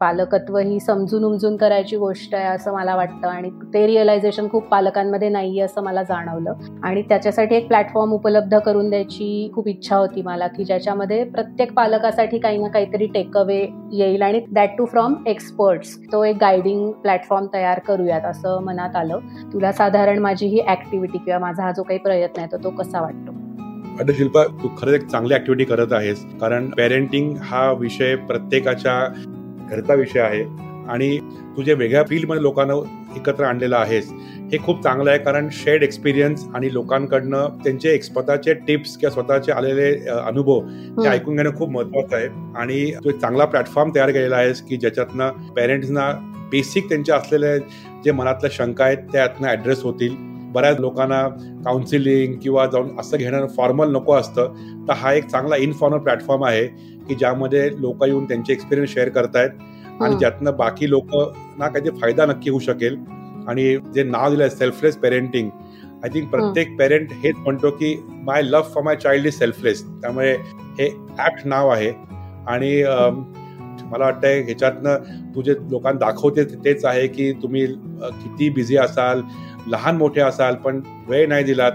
पालकत्व ही समजून उमजून करायची गोष्ट आहे असं मला वाटतं. आणि ते रिअलायझेशन खूप पालकांमध्ये नाहीये असं मला जाणवलं. आणि त्याच्यासाठी एक प्लॅटफॉर्म उपलब्ध करून द्यायची खूप इच्छा होती मला की ज्याच्यामध्ये प्रत्येक पालकासाठी काही ना काहीतरी टेक अवे येईल. आणि दॅट टू फ्रॉम एक्सपर्ट्स तो एक गायडिंग प्लॅटफॉर्म तयार करूयात असं मनात आलं. तुला साधारण माझी ही ऍक्टिव्हिटी किंवा माझा हा जो काही प्रयत्न आहे तो कसा वाटतो? अरे शिल्पा तू खरंच एक चांगली ऍक्टिव्हिटी करत आहेस. कारण पेरेंटिंग हा विषय प्रत्येकाच्या घरचा विषय आहे. आणि तू जे वेगळ्या फील्डमध्ये लोकांना एकत्र आणलेलं आहेस हे खूप चांगलं आहे कारण शेअर्ड एक्सपिरियन्स आणि लोकांकडनं त्यांचे स्वतःचे टिप्स किंवा स्वतःचे आलेले अनुभव हे ऐकून घेणं खूप महत्वाचं आहे. आणि तू एक चांगला प्लॅटफॉर्म तयार केलेला आहेस की ज्याच्यातनं पेरेंट्सना बेसिक त्यांचे असलेले जे मनातल्या शंका आहेत त्यातनं ऍड्रेस होतील. बऱ्याच लोकांना काउन्सिलिंग किंवा जाऊन असं घेणं फॉर्मल नको असतं तर हा एक चांगला इनफॉर्मल प्लॅटफॉर्म आहे की ज्यामध्ये लोक येऊन त्यांचे एक्सपिरियन्स शेअर करतायत आणि ज्यातनं बाकी लोक ना काहीतरी फायदा नक्की होऊ शकेल. आणि जे नाव दिलंय सेल्फलेस पेरेंटिंग आय थिंक प्रत्येक पेरेंट हेच म्हणतो की my love for my child is selfless त्यामुळे हे ऍप्ट नाव आहे. आणि मला वाटतंय ह्याच्यातनं तू जे लोकांना दाखवते तेच आहे की तुम्ही किती बिझी असाल लहान मोठे असाल पण वेळ नाही दिलात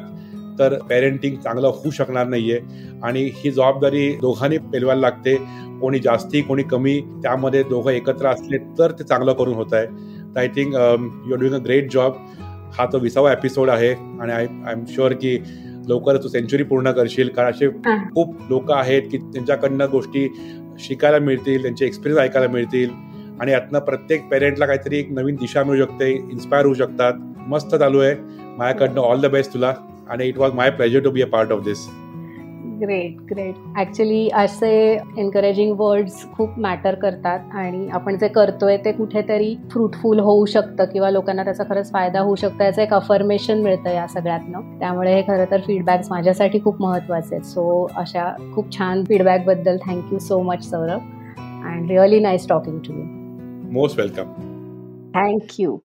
तर पेरेंटिंग चांगलं होऊ शकणार नाहीये. आणि ही जबाबदारी दोघांनी पेलवायला लागते. कोणी जास्ती कोणी कमी त्यामध्ये दोघं एकत्र असले तर ते चांगलं करून होत आहे तर I think you are doing a great job हा तो विसावा एपिसोड आहे आणि आय आय एम शुअर की लवकरच तू सेंचुरी पूर्ण करशील. कारण असे खूप लोक आहेत की त्यांच्याकडनं गोष्टी शिकायला मिळतील त्यांचे एक्सपिरियन्स ऐकायला मिळतील. आणि यातनं प्रत्येक पेरेंटला काहीतरी एक नवीन दिशा मिळू शकते इन्स्पायर होऊ शकतात. मस्त चालू आहे. माझ्याकडनं ऑल द बेस्ट तुला. आणि it was my pleasure to be a part of this great great actually असे एनकरेजिंग वर्ड्स खूप मॅटर करतात आणि आपण जे करतोय ते कुठेतरी फ्रुटफुल होऊ शकतं किंवा लोकांना त्याचा खरंच फायदा होऊ शकतो याचं एक अफर्मेशन मिळतं या सगळ्यातनं. त्यामुळे हे खरं तर फीडबॅक्स माझ्यासाठी खूप महत्त्वाचे आहेत. सो अशा खूप छान फीडबॅकबद्दल thank you so much Saurabh. And really nice talking to you most welcome thank you